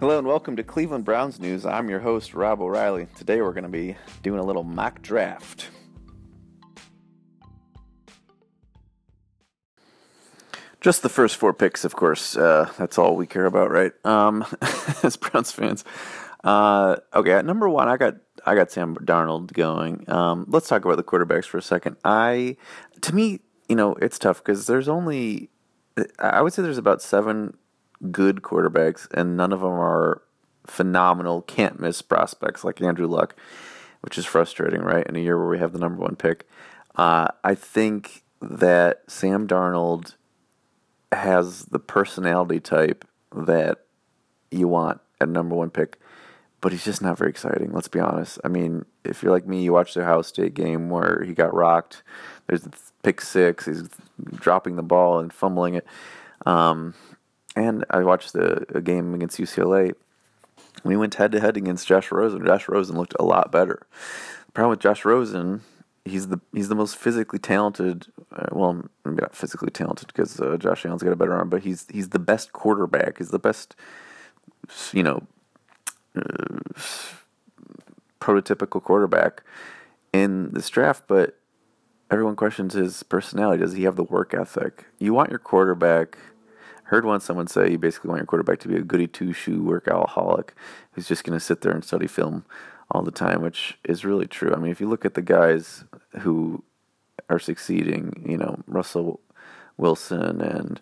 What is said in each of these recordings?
Hello and welcome to Cleveland Browns News. I'm your host, Rob O'Reilly. Today we're going to be doing a little mock draft. Just the first four picks, of course. Uh, that's all we care about, right? Um, as Browns fans. Uh, okay, at number one, I got I got Sam Darnold going. Um, let's talk about the quarterbacks for a second. I, to me, you know, it's tough because there's only, I would say there's about seven good quarterbacks, and none of them are phenomenal, can't miss prospects like Andrew Luck, which is frustrating, right? In a year where we have the number one pick. Uh, I think that Sam Darnold has the personality type that you want at number one pick, but he's just not very exciting. Let's be honest. I mean, if you're like me, you watch the Ohio State game where he got rocked. There's pick six. He's dropping the ball and fumbling it. Um, and I watched the game against UCLA. We went head to head against Josh Rosen. Josh Rosen looked a lot better. The problem with Josh Rosen, he's the he's the most physically talented. Uh, well, maybe not physically talented because uh, Josh Allen's got a better arm, but he's he's the best quarterback. He's the best, you know, uh, prototypical quarterback in this draft. But everyone questions his personality. Does he have the work ethic? You want your quarterback heard once someone say you basically want your quarterback to be a goody two shoe workaholic who's just going to sit there and study film all the time, which is really true. I mean, if you look at the guys who are succeeding, you know, Russell Wilson and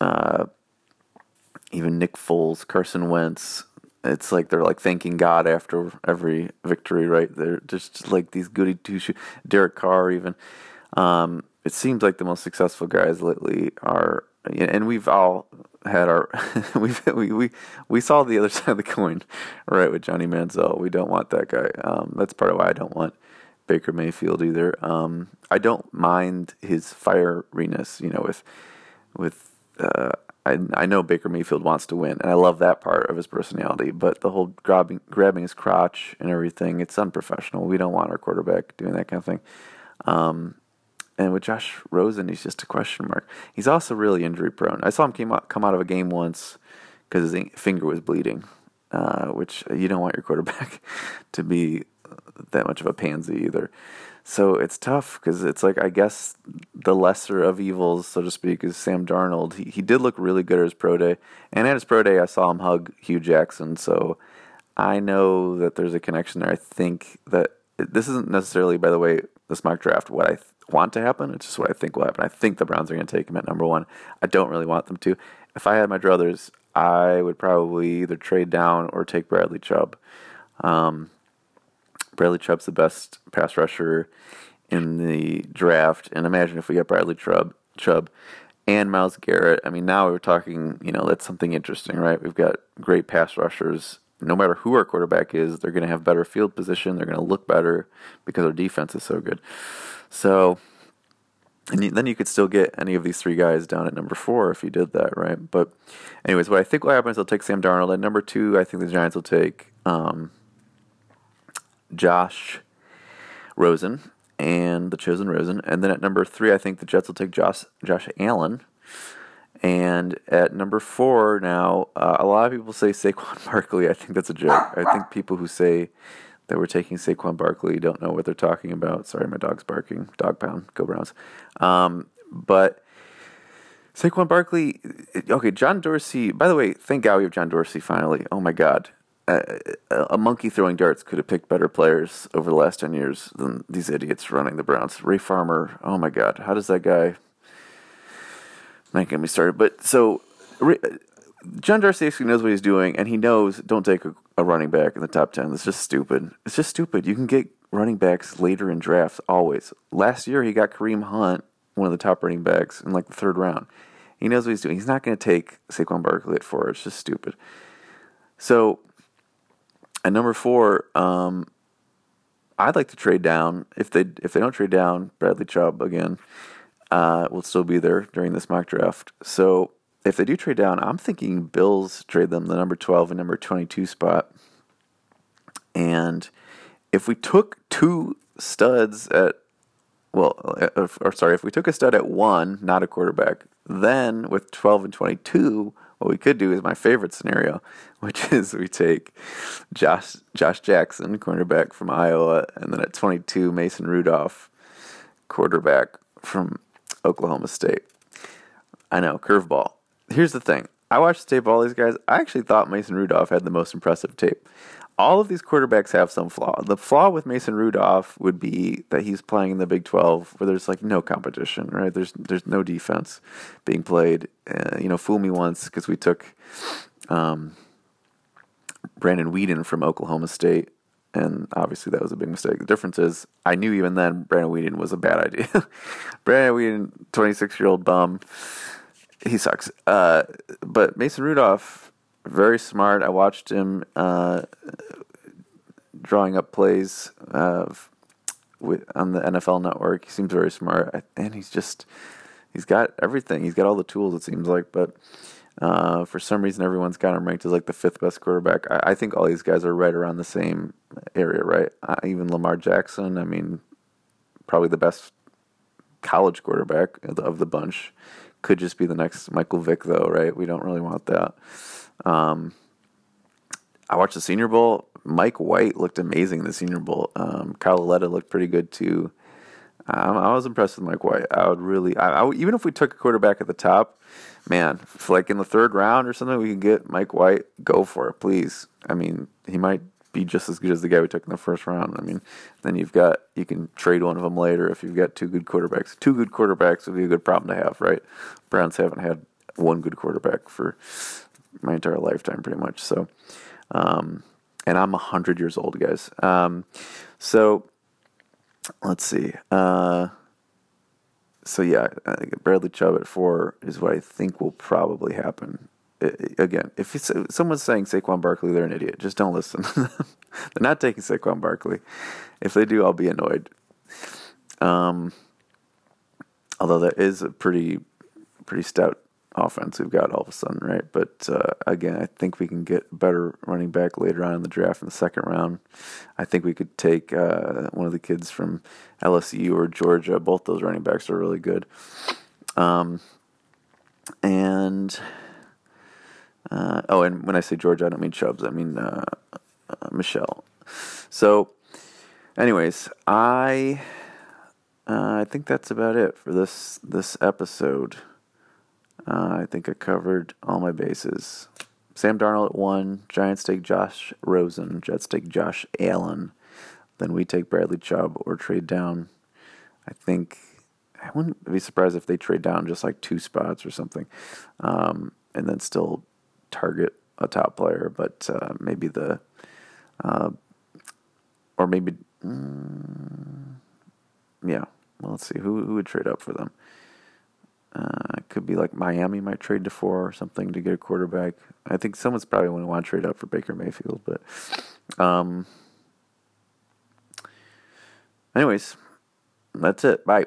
uh, even Nick Foles, Carson Wentz, it's like they're like thanking God after every victory, right? They're just like these goody two shoe. Derek Carr, even. Um, it seems like the most successful guys lately are and we've all had our we've we, we we saw the other side of the coin right with Johnny Manziel. We don't want that guy. Um, that's part of why I don't want Baker Mayfield either. Um, I don't mind his fieriness, you know, with with uh, I I know Baker Mayfield wants to win, and I love that part of his personality. But the whole grabbing grabbing his crotch and everything, it's unprofessional. We don't want our quarterback doing that kind of thing. Um, and with Josh Rosen, he's just a question mark. He's also really injury prone. I saw him came out, come out of a game once because his finger was bleeding, uh, which you don't want your quarterback to be that much of a pansy either. So it's tough because it's like I guess the lesser of evils, so to speak, is Sam Darnold. He he did look really good at his pro day, and at his pro day, I saw him hug Hue Jackson. So I know that there's a connection there. I think that this isn't necessarily, by the way, this mock draft what I want to happen. It's just what I think will happen. I think the Browns are going to take him at number one. I don't really want them to. If I had my druthers, I would probably either trade down or take Bradley Chubb. Um, Bradley Chubb's the best pass rusher in the draft, and imagine if we get Bradley Chubb, Chubb and Myles Garrett. I mean, now we're talking. You know, that's something interesting, right? We've got great pass rushers. No matter who our quarterback is, they're going to have better field position. They're going to look better because our defense is so good. So, and then you could still get any of these three guys down at number four if you did that, right? But, anyways, what I think will happen is they'll take Sam Darnold. At number two, I think the Giants will take um, Josh Rosen and the chosen Rosen. And then at number three, I think the Jets will take Josh Josh Allen. And at number four now, uh, a lot of people say Saquon Barkley. I think that's a joke. I think people who say that we're taking Saquon Barkley don't know what they're talking about. Sorry, my dog's barking. Dog pound. Go Browns. Um, but Saquon Barkley. Okay, John Dorsey. By the way, thank God we have John Dorsey finally. Oh my God. Uh, a monkey throwing darts could have picked better players over the last 10 years than these idiots running the Browns. Ray Farmer, oh my God, how does that guy? Not get me started. But so John actually knows what he's doing, and he knows don't take a, a running back in the top 10. It's just stupid. It's just stupid. You can get running backs later in drafts, always. Last year, he got Kareem Hunt, one of the top running backs, in like the third round. He knows what he's doing. He's not going to take Saquon Barkley at four. It's just stupid. So, at number four, um, I'd like to trade down. If they if they don't trade down, Bradley Chubb again uh, will still be there during this mock draft. So if they do trade down, I'm thinking Bills trade them the number 12 and number 22 spot. And if we took two studs at, well, uh, or sorry, if we took a stud at one, not a quarterback, then with 12 and 22, What we could do is my favorite scenario, which is we take Josh Josh Jackson, cornerback from Iowa, and then at 22 Mason Rudolph, quarterback from Oklahoma State. I know, curveball. Here's the thing. I watched the tape of all these guys. I actually thought Mason Rudolph had the most impressive tape. All of these quarterbacks have some flaw. The flaw with Mason Rudolph would be that he's playing in the Big 12 where there's like no competition, right? There's there's no defense being played. Uh, you know, fool me once because we took um, Brandon Weeden from Oklahoma State and obviously that was a big mistake. The difference is I knew even then Brandon Weeden was a bad idea. Brandon Weeden, 26 year old bum, he sucks. Uh, but Mason Rudolph, very smart. I watched him uh, drawing up plays uh, with, on the NFL Network. He seems very smart, and he's just he's got everything. He's got all the tools. It seems like, but. Uh, for some reason, everyone's got him ranked as like the fifth best quarterback. I, I think all these guys are right around the same area, right? Uh, even Lamar Jackson, I mean, probably the best college quarterback of the, of the bunch. Could just be the next Michael Vick, though, right? We don't really want that. Um, I watched the Senior Bowl. Mike White looked amazing in the Senior Bowl. Um, Kyle Lauletta looked pretty good too. Um, I was impressed with Mike White. I would really, I, I, even if we took a quarterback at the top, man, like in the third round or something, we could get Mike White. Go for it, please. I mean, he might be just as good as the guy we took in the first round. I mean, then you've got you can trade one of them later if you've got two good quarterbacks. Two good quarterbacks would be a good problem to have, right? Browns haven't had one good quarterback for my entire lifetime, pretty much. So, um, and I'm hundred years old, guys. Um, so let's see. Uh, so yeah, Bradley Chubb at four is what I think will probably happen again, if someone's saying Saquon Barkley, they're an idiot. Just don't listen. they're not taking Saquon Barkley. If they do, I'll be annoyed. Um, although that is a pretty pretty stout offense we've got all of a sudden, right? But uh, again, I think we can get a better running back later on in the draft in the second round. I think we could take uh, one of the kids from LSU or Georgia. Both those running backs are really good. Um, and uh, oh, and when I say George, I don't mean Chubbs. I mean uh, uh, Michel. So, anyways, I uh, I think that's about it for this this episode. Uh, I think I covered all my bases. Sam Darnold at one. Giants take Josh Rosen. Jets take Josh Allen. Then we take Bradley Chubb or trade down. I think I wouldn't be surprised if they trade down just like two spots or something, um, and then still target a top player, but uh, maybe the, uh, or maybe, mm, yeah. Well, let's see who who would trade up for them. Uh, it could be like Miami might trade to four or something to get a quarterback. I think someone's probably going to want to trade up for Baker Mayfield, but, um, anyways, that's it. Bye.